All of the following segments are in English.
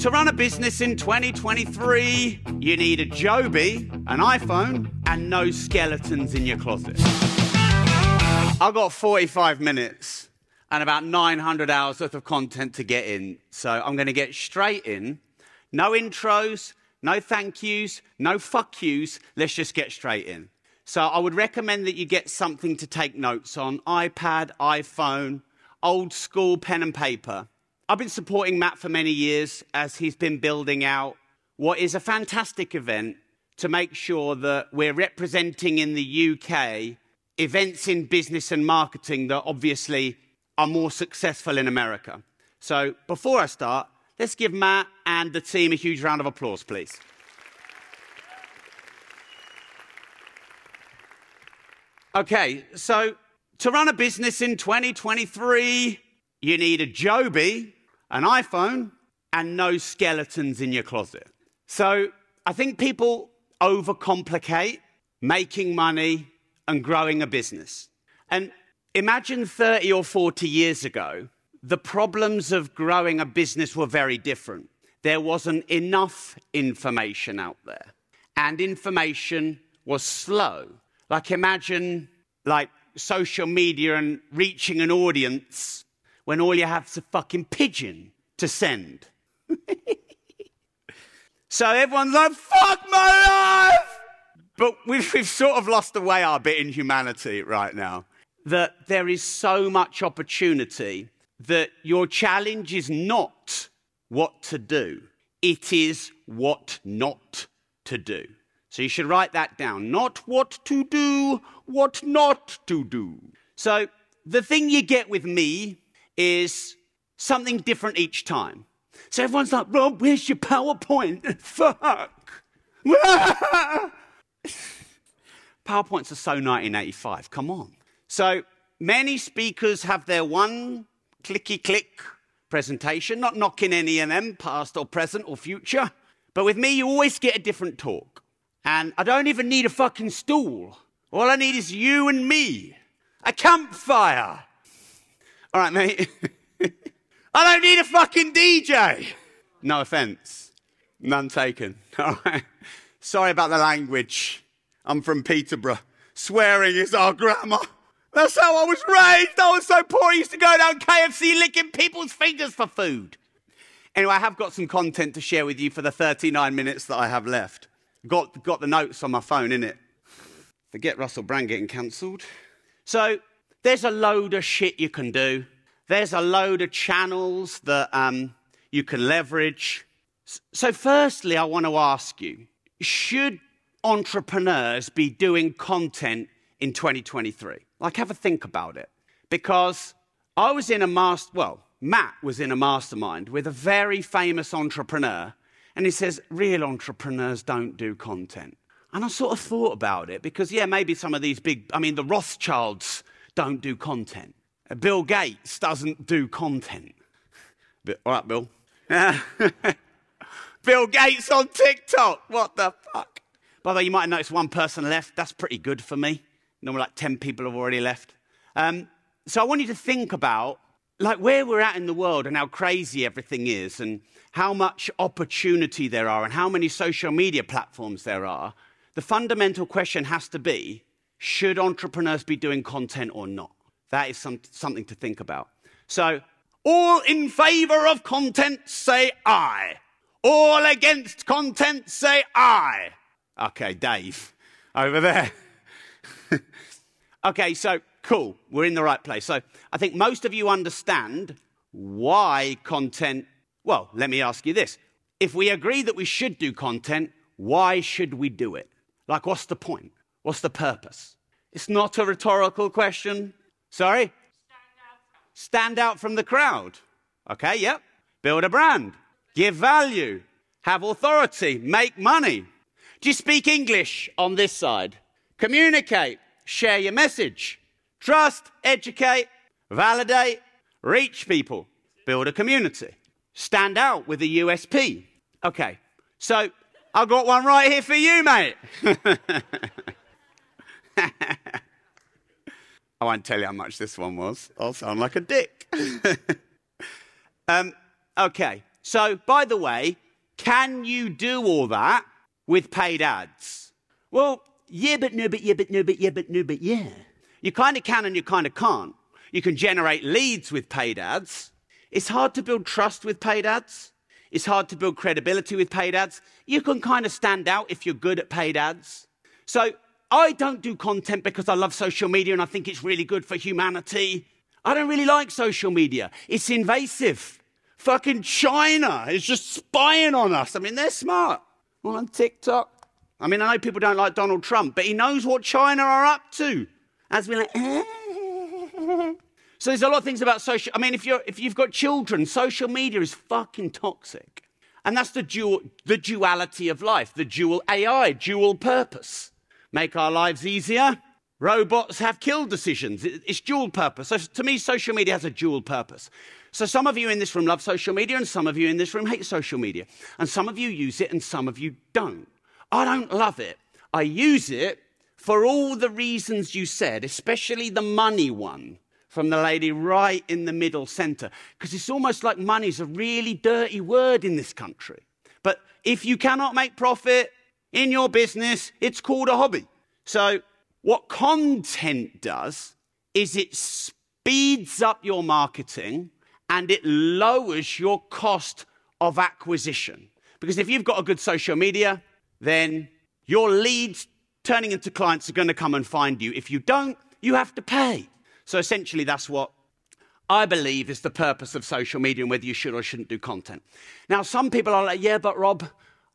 To run a business in 2023, you need a Joby, an iPhone, and no skeletons in your closet. I've got 45 minutes and about 900 hours worth of content to get in. So I'm going to get straight in. No intros, no thank yous, no fuck yous. Let's just get straight in. So I would recommend that you get something to take notes on iPad, iPhone, old school pen and paper. I've been supporting Matt for many years as he's been building out what is a fantastic event to make sure that we're representing in the UK events in business and marketing that obviously are more successful in America. So before I start, let's give Matt and the team a huge round of applause, please. Okay, so to run a business in 2023, you need a Joby, an iPhone, and no skeletons in your closet. So I think people overcomplicate making money and growing a business. And imagine 30 or 40 years ago, the problems of growing a business were very different. There wasn't enough information out there, and information was slow. Like, imagine like social media and reaching an audience when all you have is a fucking pigeon to send. so everyone's like, fuck my life! But we've, we've sort of lost the way our bit in humanity right now. That there is so much opportunity that your challenge is not what to do, it is what not to do. So you should write that down. Not what to do, what not to do. So the thing you get with me is something different each time. So everyone's like, Rob, where's your PowerPoint? Fuck. PowerPoints are so 1985. Come on. So many speakers have their one clicky click presentation, not knocking any of them, past or present or future. But with me, you always get a different talk. And I don't even need a fucking stool. All I need is you and me. A campfire. All right, mate. I don't need a fucking DJ. No offense. None taken. All right. Sorry about the language. I'm from Peterborough. Swearing is our grammar. That's how I was raised. I was so poor, I used to go down KFC licking people's fingers for food. Anyway, I have got some content to share with you for the 39 minutes that I have left. Got, got the notes on my phone, in it. Forget Russell Brand getting cancelled. So there's a load of shit you can do. There's a load of channels that um, you can leverage. So, firstly, I want to ask you should entrepreneurs be doing content in 2023? Like, have a think about it. Because I was in a master, well, Matt was in a mastermind with a very famous entrepreneur, and he says, real entrepreneurs don't do content. And I sort of thought about it because, yeah, maybe some of these big, I mean, the Rothschilds don't do content. Bill Gates doesn't do content. All right, Bill. Bill Gates on TikTok. What the fuck? By the way, you might have noticed one person left. That's pretty good for me. Normally, like 10 people have already left. Um, so I want you to think about like where we're at in the world and how crazy everything is and how much opportunity there are and how many social media platforms there are. The fundamental question has to be should entrepreneurs be doing content or not? That is some, something to think about. So, all in favor of content, say aye. All against content, say aye. Okay, Dave, over there. okay, so cool, we're in the right place. So, I think most of you understand why content. Well, let me ask you this. If we agree that we should do content, why should we do it? Like, what's the point? What's the purpose? It's not a rhetorical question. Sorry? Stand out from the crowd. Okay, yep. Build a brand. Give value. Have authority. Make money. Do you speak English on this side? Communicate. Share your message. Trust. Educate. Validate. Reach people. Build a community. Stand out with a USP. Okay, so I've got one right here for you, mate. I won't tell you how much this one was. I'll sound like a dick. um, okay, So, by the way, can you do all that with paid ads? Well, yeah, but no, but yeah, but no, but yeah, but no, but yeah. You kind of can and you kind of can't. You can generate leads with paid ads. It's hard to build trust with paid ads. It's hard to build credibility with paid ads. You can kind of stand out if you're good at paid ads. So I don't do content because I love social media and I think it's really good for humanity. I don't really like social media. It's invasive. Fucking China is just spying on us. I mean, they're smart. Well, on TikTok. I mean, I know people don't like Donald Trump, but he knows what China are up to. As we're like, so there's a lot of things about social. I mean, if you're if you've got children, social media is fucking toxic, and that's the dual the duality of life, the dual AI, dual purpose, make our lives easier. Robots have kill decisions. It's dual purpose. So to me, social media has a dual purpose. So some of you in this room love social media, and some of you in this room hate social media, and some of you use it, and some of you don't. I don't love it. I use it for all the reasons you said, especially the money one from the lady right in the middle center, because it's almost like money's a really dirty word in this country. But if you cannot make profit in your business, it's called a hobby. So, what content does is it speeds up your marketing and it lowers your cost of acquisition. Because if you've got a good social media, then your leads turning into clients are going to come and find you. If you don't, you have to pay. So essentially, that's what I believe is the purpose of social media and whether you should or shouldn't do content. Now, some people are like, yeah, but Rob,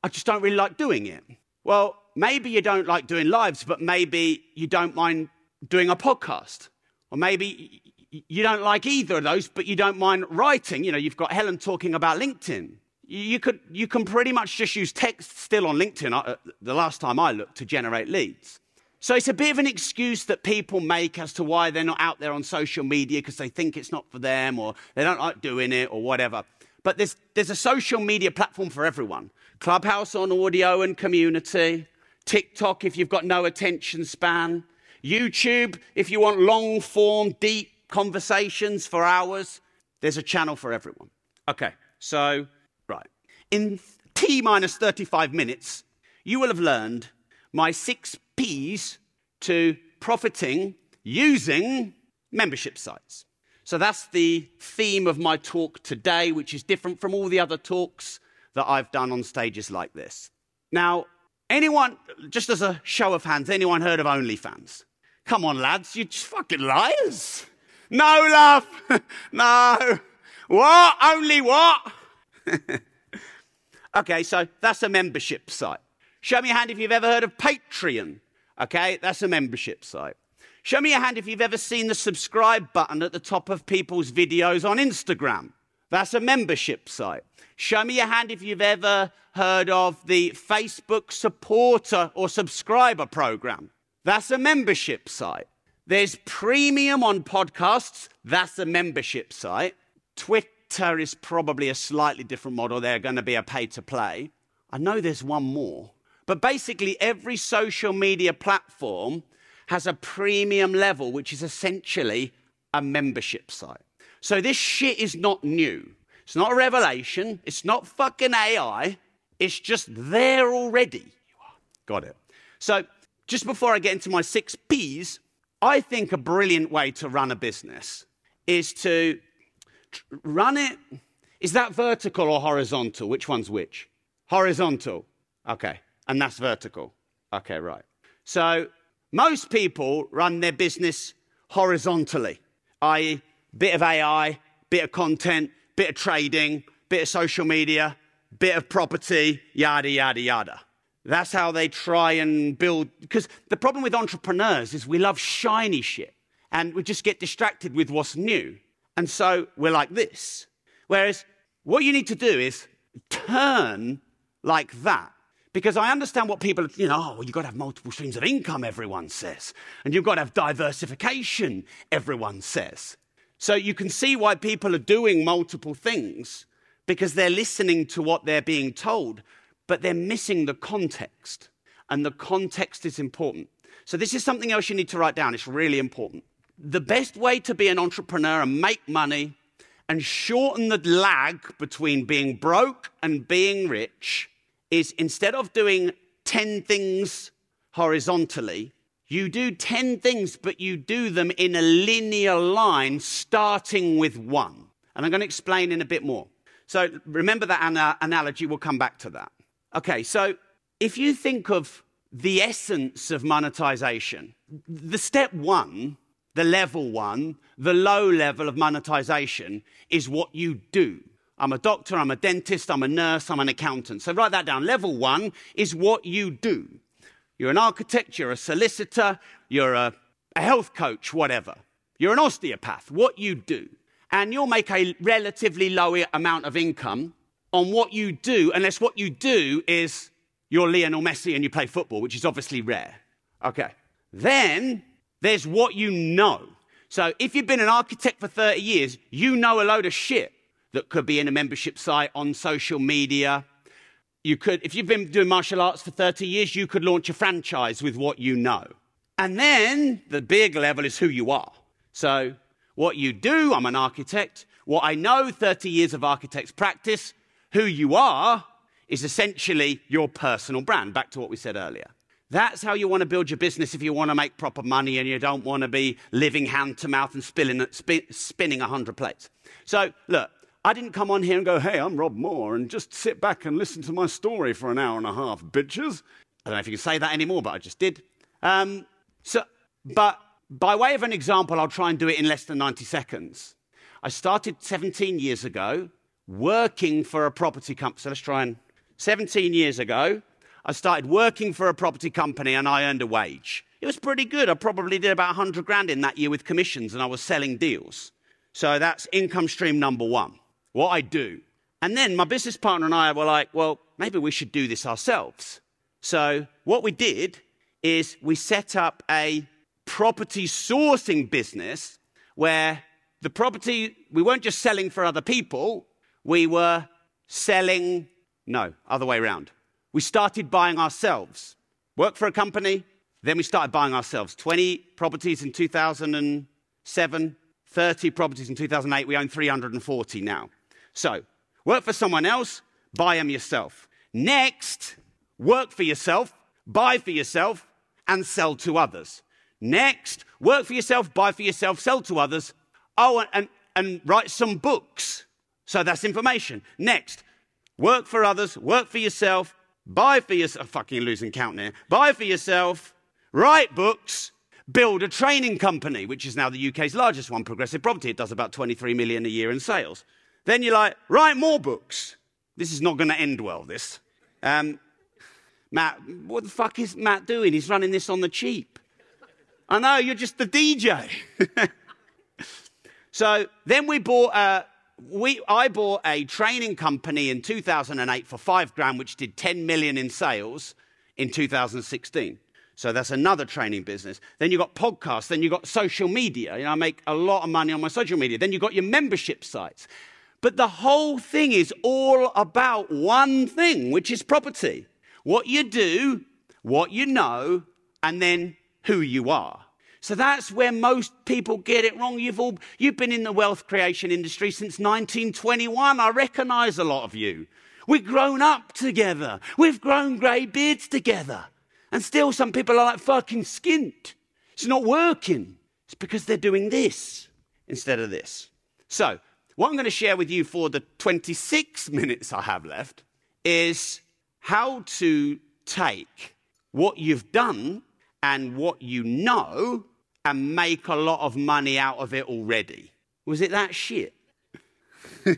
I just don't really like doing it. Well, maybe you don't like doing lives, but maybe you don't mind doing a podcast. Or maybe you don't like either of those, but you don't mind writing. You know, you've got Helen talking about LinkedIn you, could, you can pretty much just use text still on LinkedIn, uh, the last time I looked, to generate leads. So it's a bit of an excuse that people make as to why they're not out there on social media because they think it's not for them or they don't like doing it or whatever. But there's, there's a social media platform for everyone Clubhouse on audio and community, TikTok if you've got no attention span, YouTube if you want long form, deep conversations for hours. There's a channel for everyone. Okay, so right. in T minus 35 minutes, you will have learned my six P's to profiting using membership sites. So that's the theme of my talk today, which is different from all the other talks that I've done on stages like this. Now, anyone, just as a show of hands, anyone heard of OnlyFans? Come on, lads, you just fucking liars. No, love. no. What? Only what? Okay, so that's a membership site. Show me a hand if you've ever heard of Patreon. Okay, that's a membership site. Show me a hand if you've ever seen the subscribe button at the top of people's videos on Instagram. That's a membership site. Show me a hand if you've ever heard of the Facebook supporter or subscriber program. That's a membership site. There's premium on podcasts. That's a membership site. Twitter is probably a slightly different model. They're going to be a pay to play. I know there's one more. But basically, every social media platform has a premium level, which is essentially a membership site. So this shit is not new. It's not a revelation. It's not fucking AI. It's just there already. Got it. So just before I get into my six P's, I think a brilliant way to run a business is to run it. Is that vertical or horizontal? Which one's which? Horizontal. Okay. And that's vertical. Okay, right. So most people run their business horizontally, i.e., bit of AI, bit of content, bit of trading, bit of social media, bit of property, yada, yada, yada. That's how they try and build. Because the problem with entrepreneurs is we love shiny shit and we just get distracted with what's new. And so we're like this. Whereas what you need to do is turn like that. Because I understand what people, you know, oh, you've got to have multiple streams of income, everyone says. And you've got to have diversification, everyone says. So you can see why people are doing multiple things because they're listening to what they're being told, but they're missing the context. And the context is important. So this is something else you need to write down. It's really important the best way to be an entrepreneur and make money and shorten the lag between being broke and being rich is instead of doing 10 things horizontally, you do 10 things, but you do them in a linear line, starting with one. And I'm going to explain in a bit more. So remember that ana- analogy, we'll come back to that. Okay, so if you think of the essence of monetization, the step one, the level one, the low level of monetization is what you do. I'm a doctor, I'm a dentist, I'm a nurse, I'm an accountant. So write that down. Level one is what you do. You're an architect, you're a solicitor, you're a, a health coach, whatever. You're an osteopath, what you do. And you'll make a relatively low amount of income on what you do, unless what you do is you're Lionel Messi and you play football, which is obviously rare. Okay. Then there's what you know. So if you've been an architect for 30 years, you know a load of shit that could be in a membership site, on social media, you could, if you've been doing martial arts for 30 years, you could launch a franchise with what you know. And then the big level is who you are. So, what you do, I'm an architect. What I know, 30 years of architect's practice. Who you are is essentially your personal brand, back to what we said earlier. That's how you want to build your business if you want to make proper money and you don't want to be living hand to mouth and spilling, spinning 100 plates. So, look, I didn't come on here and go, hey, I'm Rob Moore, and just sit back and listen to my story for an hour and a half, bitches. I don't know if you can say that anymore, but I just did. Um, so, but by way of an example, I'll try and do it in less than 90 seconds. I started 17 years ago working for a property company. So let's try and. 17 years ago, I started working for a property company and I earned a wage. It was pretty good. I probably did about 100 grand in that year with commissions and I was selling deals. So that's income stream number one what I do. And then my business partner and I were like, well, maybe we should do this ourselves. So what we did is we set up a property sourcing business where the property, we weren't just selling for other people, we were selling, no, other way around. We started buying ourselves. Worked for a company, then we started buying ourselves. 20 properties in 2007, 30 properties in 2008. We own 340 now. So, work for someone else, buy them yourself. Next, work for yourself, buy for yourself, and sell to others. Next, work for yourself, buy for yourself, sell to others. Oh, and, and write some books. So that's information. Next, work for others, work for yourself, buy for yourself. Fucking losing count here. Buy for yourself, write books, build a training company, which is now the UK's largest one, Progressive Property. It does about 23 million a year in sales. Then you're like, write more books. This is not going to end well, this. Um, Matt, what the fuck is Matt doing? He's running this on the cheap. I know, you're just the DJ. so then we bought a, we, I bought a training company in 2008 for five grand, which did 10 million in sales in 2016. So that's another training business. Then you've got podcasts. Then you've got social media. You know, I make a lot of money on my social media. Then you've got your membership sites. But the whole thing is all about one thing, which is property. What you do, what you know, and then who you are. So that's where most people get it wrong. You've all, you've been in the wealth creation industry since 1921. I recognize a lot of you. We've grown up together. We've grown grey beards together. And still some people are like fucking skint. It's not working. It's because they're doing this instead of this. So what I'm going to share with you for the 26 minutes I have left is how to take what you've done and what you know and make a lot of money out of it already. Was it that shit?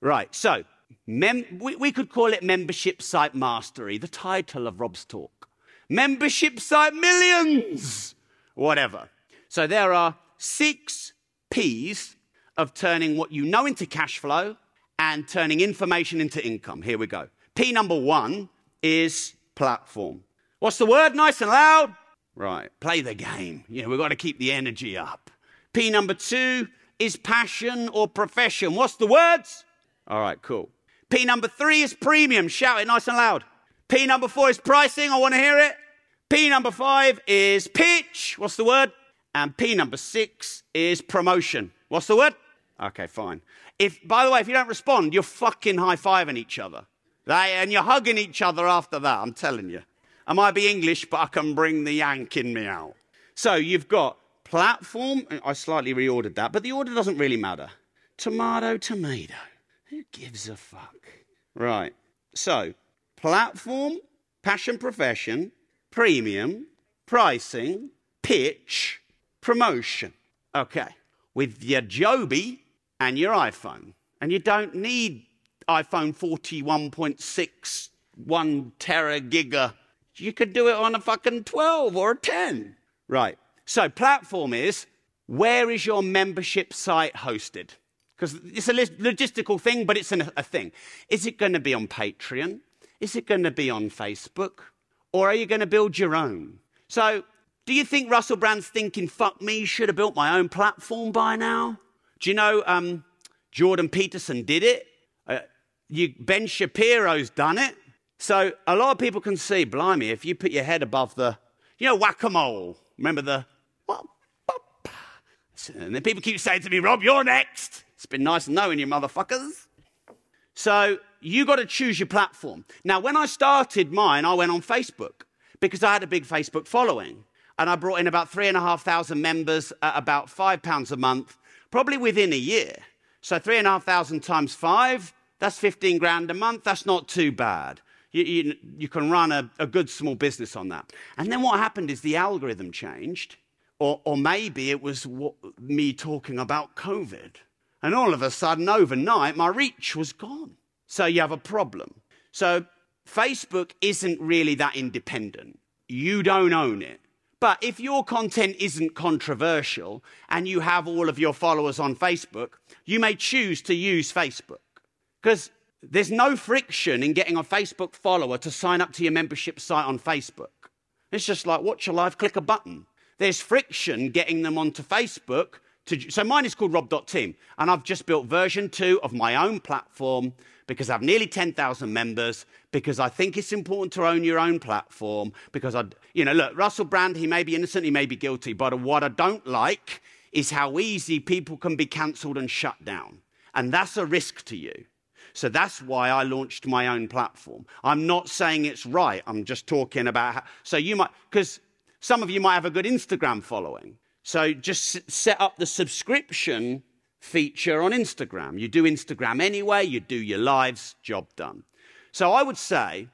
right, so mem- we, we could call it membership site mastery, the title of Rob's talk. Membership site millions, whatever. So there are six P's of turning what you know into cash flow and turning information into income. Here we go. P number one is platform. What's the word? Nice and loud? Right, play the game. Yeah, we've got to keep the energy up. P number two is passion or profession. What's the words? All right, cool. P number three is premium. Shout it nice and loud. P number four is pricing. I want to hear it. P number five is pitch. What's the word? And P number six is promotion. What's the word? Okay, fine. If, by the way, if you don't respond, you're fucking high fiving each other. They, and you're hugging each other after that, I'm telling you. I might be English, but I can bring the Yank in me out. So you've got platform. I slightly reordered that, but the order doesn't really matter. Tomato, tomato. Who gives a fuck? Right. So, platform, passion profession, premium, pricing, pitch, promotion. Okay. With your Joby and your iPhone. And you don't need iPhone 41.6, 1 tera giga. You could do it on a fucking 12 or a 10. Right. So, platform is where is your membership site hosted? Because it's a logistical thing, but it's an, a thing. Is it going to be on Patreon? Is it going to be on Facebook? Or are you going to build your own? So, do you think Russell Brand's thinking, fuck me, should have built my own platform by now? Do you know um, Jordan Peterson did it? Uh, you, ben Shapiro's done it. So, a lot of people can see, blimey, if you put your head above the, you know, whack a mole. Remember the? And then people keep saying to me, Rob, you're next. It's been nice knowing you, motherfuckers. So you got to choose your platform. Now, when I started mine, I went on Facebook because I had a big Facebook following. And I brought in about three and a half thousand members at about five pounds a month, probably within a year. So three and a half thousand times five, that's 15 grand a month. That's not too bad. You, you, you can run a, a good small business on that. And then what happened is the algorithm changed, or, or maybe it was what, me talking about COVID. And all of a sudden, overnight, my reach was gone. So you have a problem. So Facebook isn't really that independent. You don't own it. But if your content isn't controversial and you have all of your followers on Facebook, you may choose to use Facebook. Because there's no friction in getting a Facebook follower to sign up to your membership site on Facebook. It's just like watch a live, click a button. There's friction getting them onto Facebook to, so mine is called rob.team, and I've just built version two of my own platform because I have nearly 10,000 members, because I think it's important to own your own platform, because I, you know, look, Russell Brand, he may be innocent, he may be guilty, but what I don't like is how easy people can be cancelled and shut down. And that's a risk to you. So that's why I launched my own platform. I'm not saying it's right. I'm just talking about how, so you might, because some of you might have a good Instagram following. So just set up the subscription feature on Instagram. You do Instagram anyway, you do your lives, job done. So I would say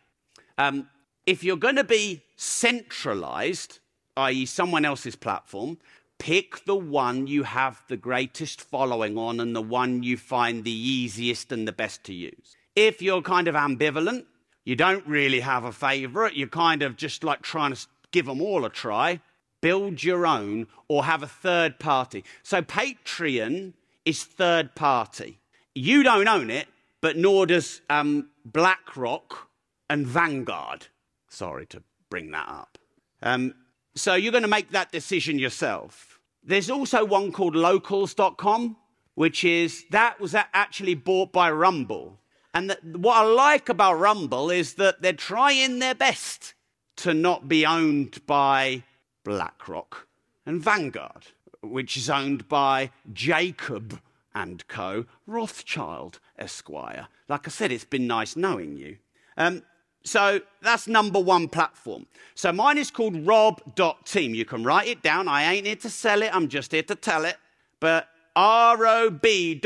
um, if you're going to be centralized, i.e., someone else's platform, pick the one you have the greatest following on and the one you find the easiest and the best to use. If you're kind of ambivalent, you don't really have a favorite, you're kind of just like trying to give them all a try, build your own or have a third party. So Patreon is third party. You don't own it, but nor does um, BlackRock and Vanguard. Sorry to bring that up. Um, so you're going to make that decision yourself. There's also one called locals.com, which is that was actually bought by Rumble. And that, what I like about Rumble is that they're trying their best to not be owned by BlackRock, and Vanguard, which is owned by Jacob and Co. Rothschild Esquire. Like I said, it's been nice knowing you. Um, so that's number one platform. So mine is called rob.team. You can write it down. I ain't here to sell it, I'm just here to tell it. But R-O-B.T-E-A-M.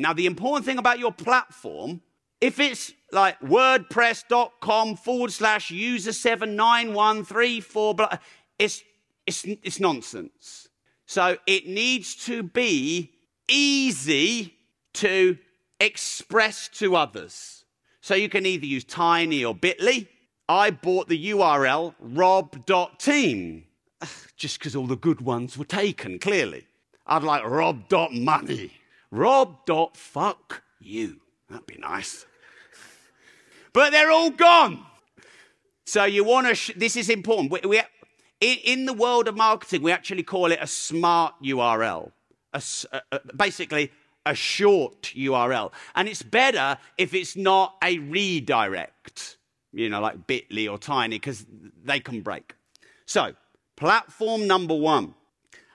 Now, the important thing about your platform, if it's like wordpress.com forward slash user 79134, blah, it's, it's, it's nonsense. So it needs to be easy to express to others. So you can either use Tiny or Bitly. I bought the URL rob.team just because all the good ones were taken, clearly. I'd like rob.money. Rob.fuck you. That'd be nice but they're all gone. So you want to, sh- this is important. We, we, in, the world of marketing, we actually call it a smart URL, a, a, basically a short URL. And it's better if it's not a redirect, you know, like bit.ly or tiny, because they can break. So, platform number one.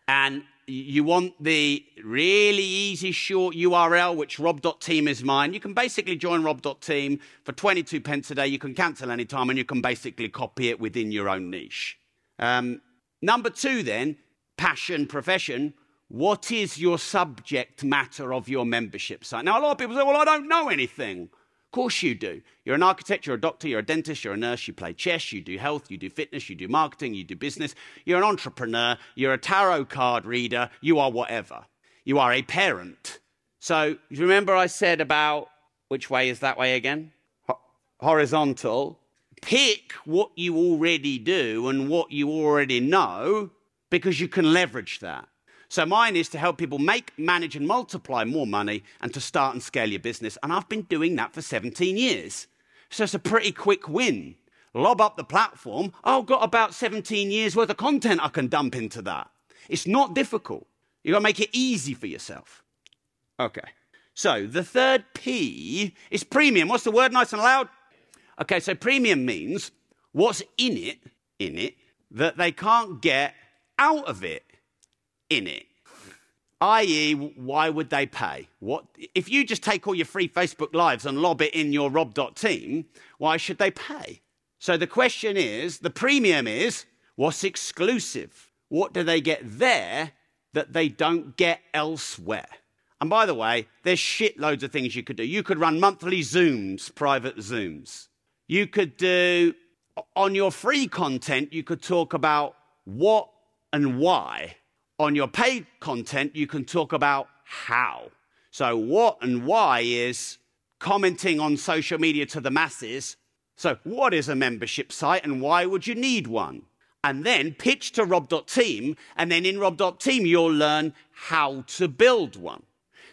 And you want the really easy short URL, which rob.team is mine, you can basically join rob.team for 22 pence a day. You can cancel anytime and you can basically copy it within your own niche. Um, number two, then, passion, profession. What is your subject matter of your membership site? Now, a lot of people say, well, I don't know anything course you do. You're an architect, you're a doctor, you're a dentist, you're a nurse, you play chess, you do health, you do fitness, you do marketing, you do business. You're an entrepreneur, you're a tarot card reader, you are whatever. You are a parent. So, remember I said about which way is that way again? Ho- horizontal. Pick what you already do and what you already know because you can leverage that. So mine is to help people make, manage, and multiply more money and to start and scale your business. And I've been doing that for 17 years. So it's a pretty quick win. Lob up the platform. I've got about 17 years worth of content I can dump into that. It's not difficult. You've got to make it easy for yourself. Okay. So the third P is premium. What's the word nice and loud? Okay, so premium means what's in it, in it, that they can't get out of it in it. I.e., why would they pay? What if you just take all your free Facebook lives and lob it in your rob.team, why should they pay? So the question is, the premium is what's exclusive? What do they get there that they don't get elsewhere? And by the way, there's shitloads of things you could do. You could run monthly Zooms, private Zooms. You could do, on your free content, you could talk about what and why on your paid content, you can talk about how. So, what and why is commenting on social media to the masses. So, what is a membership site and why would you need one? And then pitch to rob.team, and then in rob.team, you'll learn how to build one.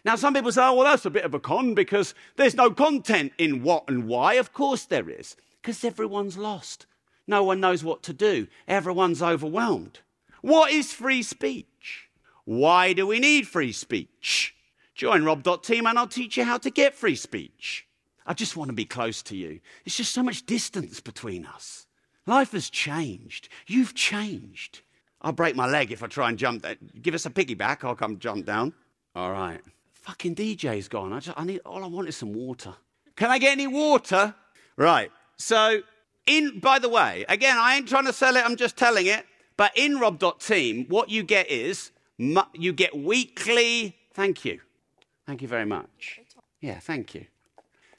Now, some people say, oh, well, that's a bit of a con because there's no content in what and why. Of course, there is, because everyone's lost. No one knows what to do, everyone's overwhelmed. What is free speech? Why do we need free speech? Join rob.team and I'll teach you how to get free speech. I just want to be close to you. It's just so much distance between us. Life has changed. You've changed. I'll break my leg if I try and jump. That. Give us a piggyback. I'll come jump down. All right. Fucking DJ's gone. I, just, I need. All I want is some water. Can I get any water? Right. So, in. By the way, again, I ain't trying to sell it. I'm just telling it. But in rob.team, what you get is you get weekly. Thank you. Thank you very much. Yeah, thank you.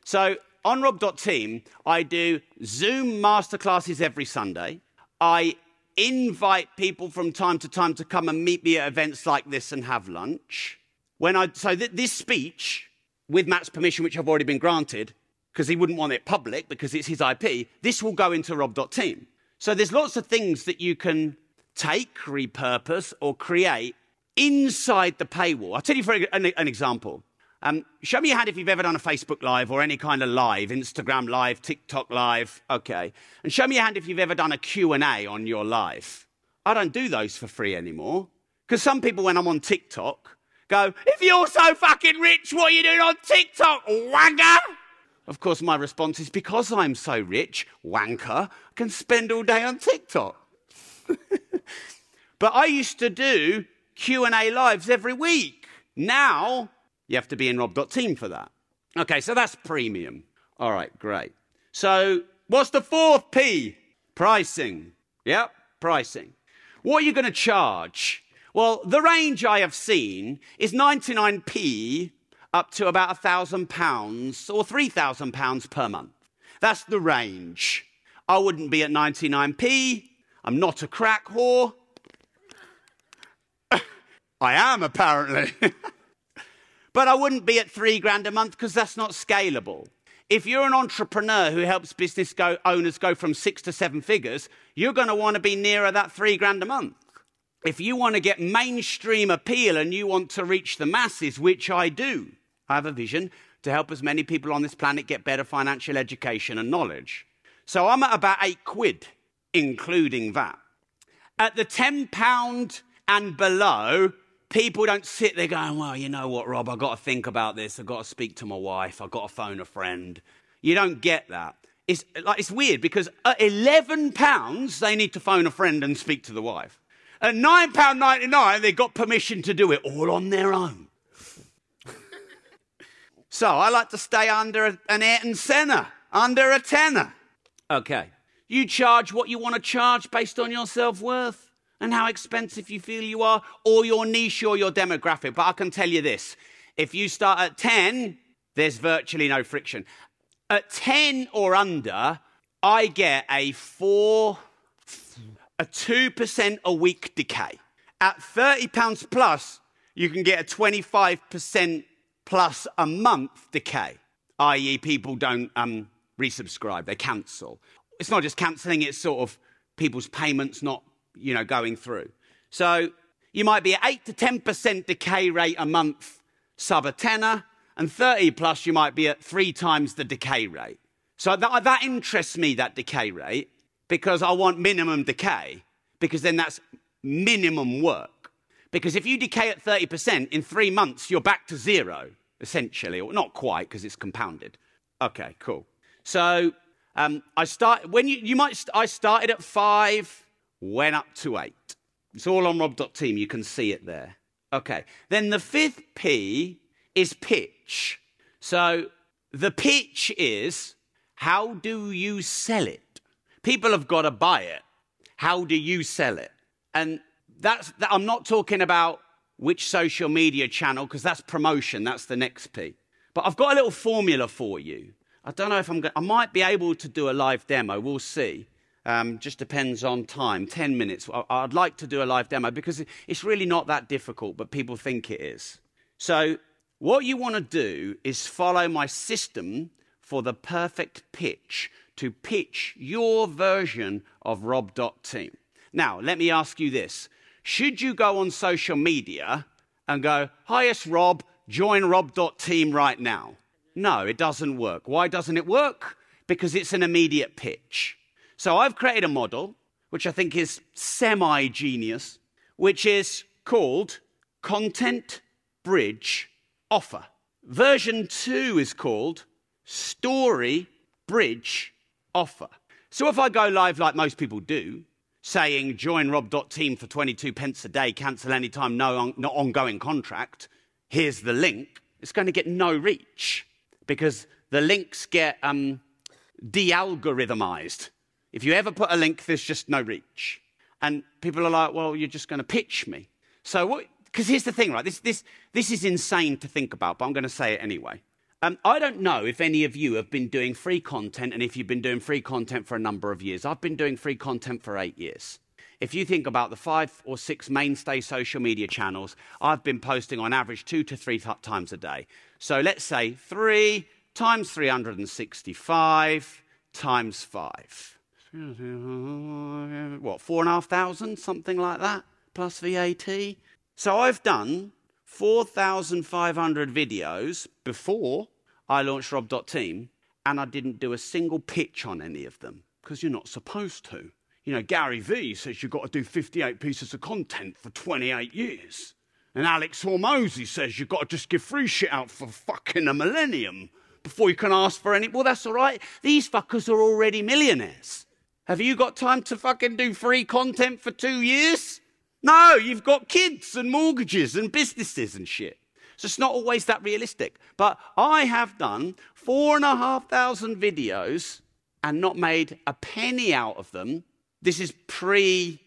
So on rob.team, I do Zoom masterclasses every Sunday. I invite people from time to time to come and meet me at events like this and have lunch. When I so th- this speech, with Matt's permission, which I've already been granted, because he wouldn't want it public because it's his IP, this will go into rob.team. So there's lots of things that you can take, repurpose, or create inside the paywall. I'll tell you for an, an example. Um, show me your hand if you've ever done a Facebook Live or any kind of live, Instagram Live, TikTok Live, okay. And show me your hand if you've ever done a Q&A on your live. I don't do those for free anymore. Because some people, when I'm on TikTok, go, if you're so fucking rich, what are you doing on TikTok, wanker? Of course, my response is because I'm so rich, wanker, I can spend all day on TikTok. but I used to do Q&A lives every week. Now, you have to be in rob.team for that. Okay, so that's premium. All right, great. So, what's the fourth P? Pricing. Yep, pricing. What are you going to charge? Well, the range I have seen is 99p up to about £1,000 or £3,000 per month. That's the range. I wouldn't be at 99p. I'm not a crack whore. I am, apparently. but I wouldn't be at three grand a month because that's not scalable. If you're an entrepreneur who helps business go, owners go from six to seven figures, you're going to want to be nearer that three grand a month. If you want to get mainstream appeal and you want to reach the masses, which I do, I have a vision to help as many people on this planet get better financial education and knowledge. So I'm at about eight quid including that. At the £10 and below, people don't sit there going, well, you know what, Rob, I've got to think about this. I've got to speak to my wife. I've got to phone a friend. You don't get that. It's, like, it's weird because at £11, they need to phone a friend and speak to the wife. At £9.99, they got permission to do it all on their own. so I like to stay under an Ayrton Senna, under a tenner. Okay. You charge what you want to charge based on your self worth and how expensive you feel you are, or your niche or your demographic. But I can tell you this if you start at 10, there's virtually no friction. At 10 or under, I get a 4, a 2% a week decay. At 30 pounds plus, you can get a 25% plus a month decay, i.e., people don't um, resubscribe, they cancel it's not just cancelling, it's sort of people's payments not, you know, going through. So you might be at 8 to 10% decay rate a month, sub a tenner, and 30 plus you might be at three times the decay rate. So that, that interests me, that decay rate, because I want minimum decay, because then that's minimum work. Because if you decay at 30%, in three months, you're back to zero, essentially, or not quite, because it's compounded. Okay, cool. So um, I start when you you might I started at five, went up to eight. It's all on rob.team. You can see it there. Okay. Then the fifth P is pitch. So the pitch is how do you sell it? People have got to buy it. How do you sell it? And that's that, I'm not talking about which social media channel because that's promotion. That's the next P. But I've got a little formula for you I don't know if I'm going I might be able to do a live demo. We'll see. Um, just depends on time. 10 minutes. I'd like to do a live demo because it's really not that difficult, but people think it is. So, what you want to do is follow my system for the perfect pitch to pitch your version of Rob.team. Now, let me ask you this. Should you go on social media and go, Hi, it's Rob, join Rob.team right now? No, it doesn't work. Why doesn't it work? Because it's an immediate pitch. So I've created a model, which I think is semi genius, which is called Content Bridge Offer. Version 2 is called Story Bridge Offer. So if I go live like most people do, saying join rob.team for 22 pence a day, cancel anytime, no, on, no ongoing contract, here's the link, it's going to get no reach because the links get um, de algorithmized. If you ever put a link, there's just no reach. And people are like, well, you're just going to pitch me. So? Because here's the thing, right? This, this, this is insane to think about, but I'm going to say it anyway. Um, I don't know if any of you have been doing free content and if you've been doing free content for a number of years. I've been doing free content for eight years. If you think about the five or six mainstay social media channels, I've been posting on average two to three times a day. So let's say 3 times 365 times 5. What, 4,500? Something like that, plus VAT. So I've done 4,500 videos before I launched Rob.team, and I didn't do a single pitch on any of them because you're not supposed to. You know, Gary Vee says you've got to do 58 pieces of content for 28 years. And Alex Hormozi says you've got to just give free shit out for fucking a millennium before you can ask for any. Well, that's all right. These fuckers are already millionaires. Have you got time to fucking do free content for two years? No, you've got kids and mortgages and businesses and shit. So it's not always that realistic. But I have done four and a half thousand videos and not made a penny out of them. This is pre,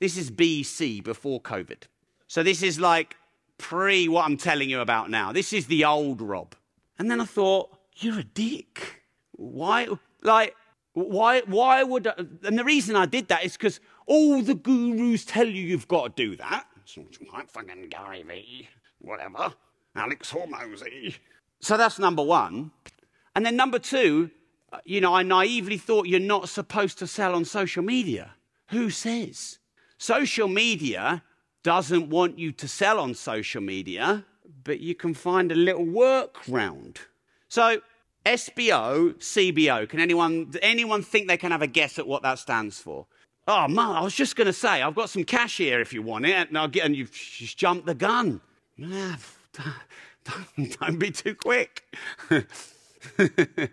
this is BC, before COVID. So this is like pre what I'm telling you about now. This is the old Rob. And then I thought, you're a dick. Why? Like, why? Why would? I, and the reason I did that is because all the gurus tell you you've got to do that. So like fucking Gary Vee, whatever, Alex Hormozi. So that's number one. And then number two, uh, you know, I naively thought you're not supposed to sell on social media. Who says? Social media doesn't want you to sell on social media, but you can find a little workaround. So, SBO, CBO, can anyone, anyone think they can have a guess at what that stands for? Oh, man, I was just going to say, I've got some cash here if you want it, and, I'll get, and you've jumped the gun. don't, don't be too quick.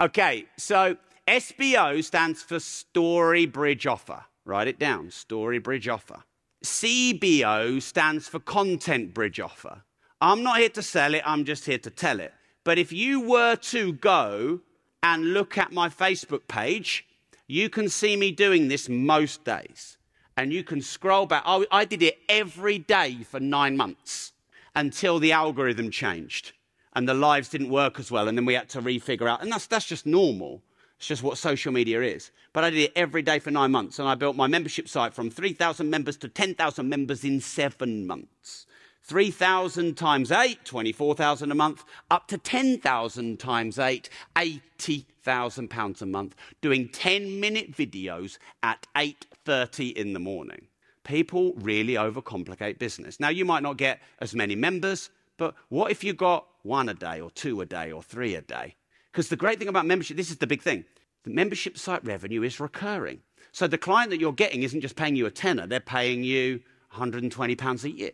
okay, so SBO stands for Story Bridge Offer. Write it down Story Bridge Offer. CBO stands for Content Bridge Offer. I'm not here to sell it, I'm just here to tell it. But if you were to go and look at my Facebook page, you can see me doing this most days. And you can scroll back. I, I did it every day for nine months until the algorithm changed and the lives didn't work as well. And then we had to refigure out. And that's, that's just normal. It's just what social media is. But I did it every day for nine months. And I built my membership site from 3,000 members to 10,000 members in seven months. 3,000 times 8, 24,000 a month, up to 10,000 times 8, 80,000 pounds a month, doing 10 minute videos at 8.30 in the morning. People really overcomplicate business. Now, you might not get as many members, but what if you got one a day or two a day or three a day? Because the great thing about membership, this is the big thing, the membership site revenue is recurring. So the client that you're getting isn't just paying you a tenner, they're paying you 120 pounds a year.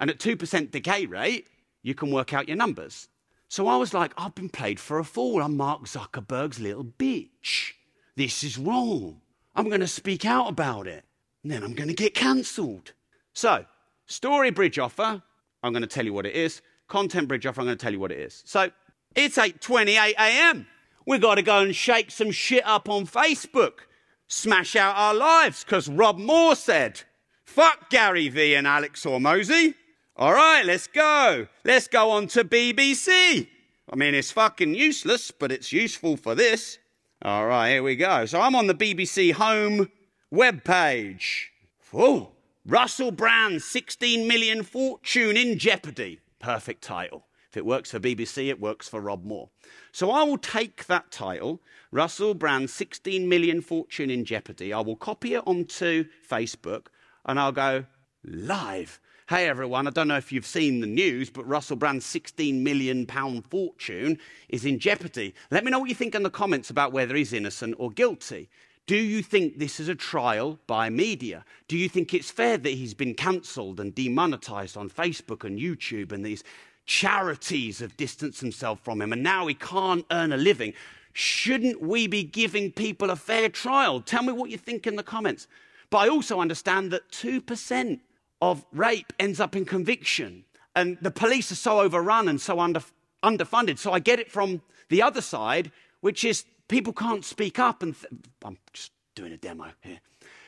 And at 2% decay rate, you can work out your numbers. So I was like, I've been played for a fool. I'm Mark Zuckerberg's little bitch. This is wrong. I'm going to speak out about it. And then I'm going to get cancelled. So, story bridge offer, I'm going to tell you what it is. Content bridge offer, I'm going to tell you what it is. So, it's 8:28 a.m. We've got to go and shake some shit up on Facebook. Smash out our lives cuz Rob Moore said, "Fuck Gary Vee and Alex Hormozi." All right, let's go. Let's go on to BBC. I mean, it's fucking useless, but it's useful for this. All right, here we go. So I'm on the BBC Home web page. Oh, Russell Brand, 16 million fortune in jeopardy. Perfect title. If it works for BBC, it works for Rob Moore. So I will take that title, Russell Brand, 16 million fortune in jeopardy. I will copy it onto Facebook and I'll go live. Hey everyone, I don't know if you've seen the news, but Russell Brand's 16 million pound fortune is in jeopardy. Let me know what you think in the comments about whether he's innocent or guilty. Do you think this is a trial by media? Do you think it's fair that he's been cancelled and demonetized on Facebook and YouTube and these charities have distanced themselves from him and now he can't earn a living? Shouldn't we be giving people a fair trial? Tell me what you think in the comments. But I also understand that 2% of rape ends up in conviction. And the police are so overrun and so under, underfunded. So I get it from the other side, which is people can't speak up. And th- I'm just doing a demo here.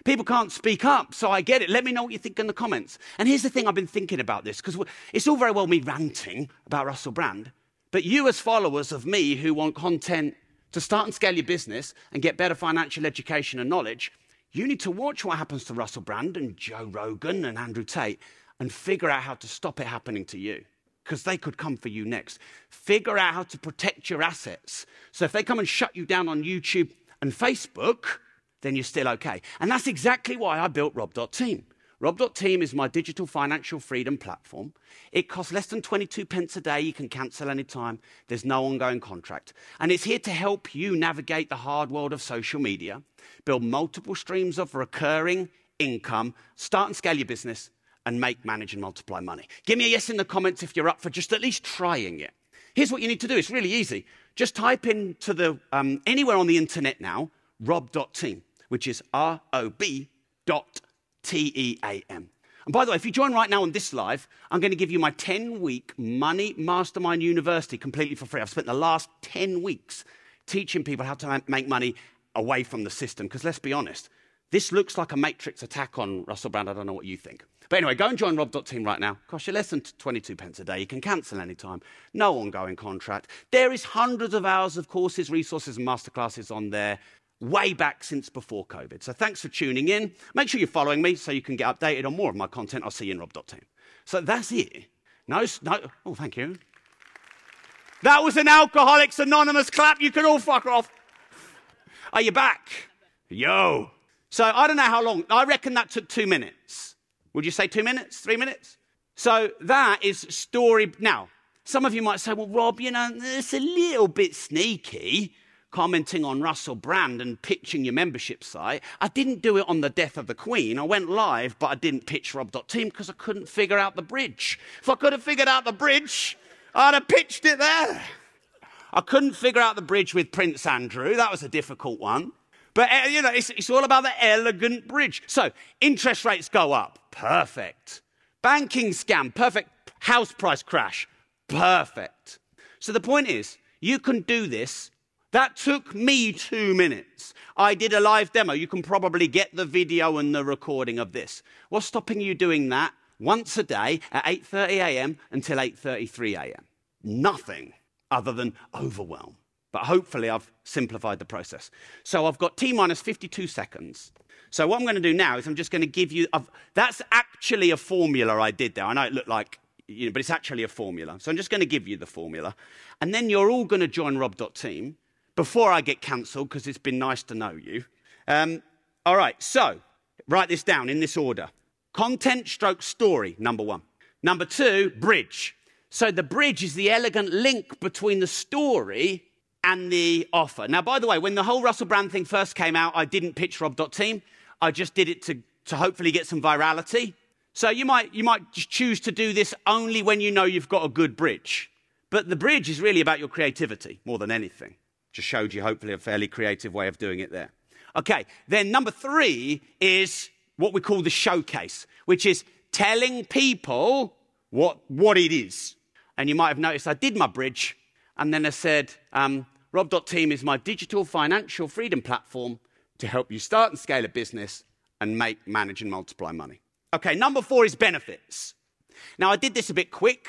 People can't speak up, so I get it. Let me know what you think in the comments. And here's the thing I've been thinking about this, because it's all very well me ranting about Russell Brand, but you, as followers of me who want content to start and scale your business and get better financial education and knowledge, you need to watch what happens to Russell Brand and Joe Rogan and Andrew Tate and figure out how to stop it happening to you because they could come for you next. Figure out how to protect your assets. So if they come and shut you down on YouTube and Facebook, then you're still okay. And that's exactly why I built Rob.team. Rob.team is my digital financial freedom platform. It costs less than 22 pence a day. You can cancel anytime. There's no ongoing contract. And it's here to help you navigate the hard world of social media, build multiple streams of recurring income, start and scale your business, and make, manage, and multiply money. Give me a yes in the comments if you're up for just at least trying it. Here's what you need to do. It's really easy. Just type into the um, anywhere on the internet now, rob.team, which is R-O-B dot T E A M. And by the way, if you join right now on this live, I'm going to give you my 10 week Money Mastermind University completely for free. I've spent the last 10 weeks teaching people how to make money away from the system. Because let's be honest, this looks like a matrix attack on Russell Brand. I don't know what you think. But anyway, go and join Rob.team right now. Cost you less than 22 pence a day. You can cancel anytime. No ongoing contract. There is hundreds of hours of courses, resources, and masterclasses on there way back since before COVID. So thanks for tuning in. Make sure you're following me so you can get updated on more of my content. I'll see you in rob.team. So that's it. No, no, oh, thank you. That was an Alcoholics Anonymous clap. You can all fuck off. Are you back? Yo. So I don't know how long. I reckon that took two minutes. Would you say two minutes? Three minutes? So that is story. Now, some of you might say, well, Rob, you know, it's a little bit sneaky commenting on Russell Brand and pitching your membership site. I didn't do it on the death of the Queen. I went live, but I didn't pitch Rob.team because I couldn't figure out the bridge. If I could have figured out the bridge, I'd have pitched it there. I couldn't figure out the bridge with Prince Andrew. That was a difficult one. But, uh, you know, it's, it's all about the elegant bridge. So, interest rates go up. Perfect. Banking scam. Perfect. House price crash. Perfect. So, the point is, you can do this. That took me two minutes. I did a live demo. You can probably get the video and the recording of this. What's stopping you doing that once a day at 8:30 a.m. until 8:33 a.m.? Nothing other than overwhelm. But hopefully, I've simplified the process. So I've got T minus 52 seconds. So what I'm going to do now is I'm just going to give you, I've, that's actually a formula I did there. I know it looked like, you know, but it's actually a formula. So I'm just going to give you the formula. And then you're all going to join rob.team before I get cancelled because it's been nice to know you. Um, all right, so write this down in this order. Content stroke story, number one. Number two, bridge. So the bridge is the elegant link between the story and the offer. Now, by the way, when the whole Russell Brand thing first came out, I didn't pitch Rob.team. I just did it to, to hopefully get some virality. So you might, you might just choose to do this only when you know you've got a good bridge. But the bridge is really about your creativity more than anything. Just showed you, hopefully, a fairly creative way of doing it there. Okay, then number three is what we call the showcase, which is telling people what, what it is. And you might have noticed I did my bridge, and then I said, um, Rob.team is my digital financial freedom platform to help you start and scale a business and make, manage, and multiply money. Okay, number four is benefits. Now, I did this a bit quick.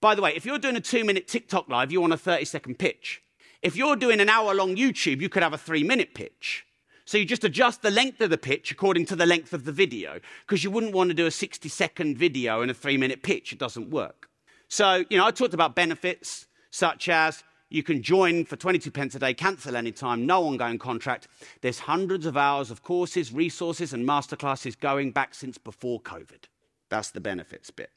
By the way, if you're doing a two minute TikTok live, you want a 30 second pitch. If you're doing an hour long YouTube, you could have a three minute pitch. So you just adjust the length of the pitch according to the length of the video, because you wouldn't want to do a 60 second video and a three minute pitch. It doesn't work. So, you know, I talked about benefits such as you can join for 22 pence a day, cancel anytime, no ongoing contract. There's hundreds of hours of courses, resources, and masterclasses going back since before COVID. That's the benefits bit.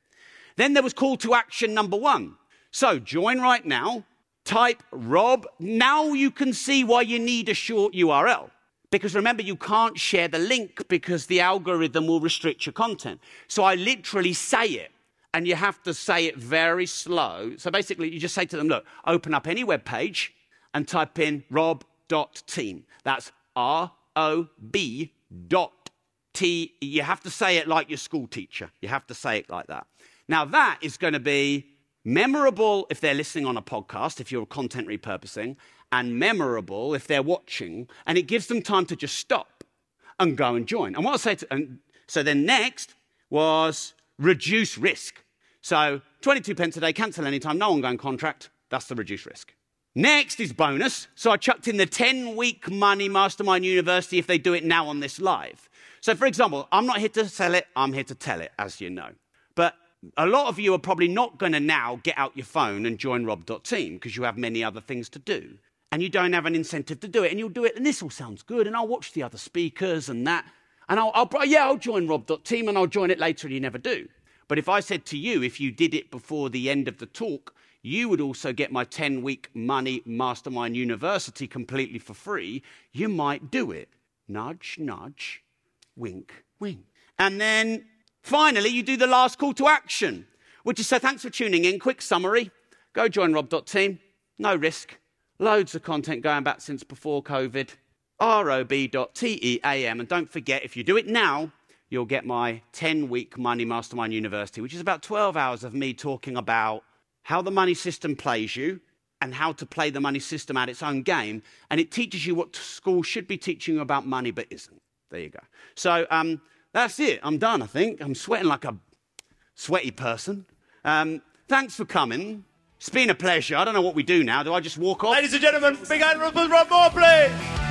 Then there was call to action number one. So join right now, type Rob. Now you can see why you need a short URL. Because remember, you can't share the link because the algorithm will restrict your content. So I literally say it and you have to say it very slow. So basically, you just say to them, look, open up any web page and type in rob.team. That's R O B dot T. You have to say it like your school teacher. You have to say it like that. Now, that is going to be memorable if they're listening on a podcast, if you're content repurposing, and memorable if they're watching, and it gives them time to just stop and go and join. And what I say to, and so then next was reduce risk. So 22 pence a day, cancel anytime, no ongoing contract. That's the reduced risk. Next is bonus. So I chucked in the 10 week money mastermind university if they do it now on this live. So, for example, I'm not here to sell it, I'm here to tell it, as you know. But a lot of you are probably not going to now get out your phone and join rob.team because you have many other things to do. And you don't have an incentive to do it. And you'll do it, and this all sounds good. And I'll watch the other speakers and that. And I'll, I'll yeah, I'll join rob.team and I'll join it later, and you never do. But if I said to you, if you did it before the end of the talk, you would also get my 10 week money mastermind university completely for free, you might do it. Nudge, nudge, wink, wink. And then finally, you do the last call to action, which is so thanks for tuning in. Quick summary go join rob.team, no risk, loads of content going back since before COVID. rob.team. And don't forget, if you do it now, you'll get my 10 week Money Mastermind University, which is about 12 hours of me talking about how the money system plays you and how to play the money system at its own game. And it teaches you what school should be teaching you about money but isn't. There you go. So um, that's it. I'm done, I think. I'm sweating like a sweaty person. Um, thanks for coming. It's been a pleasure. I don't know what we do now. Do I just walk off? Ladies and gentlemen, big hand for Rob Moore, please.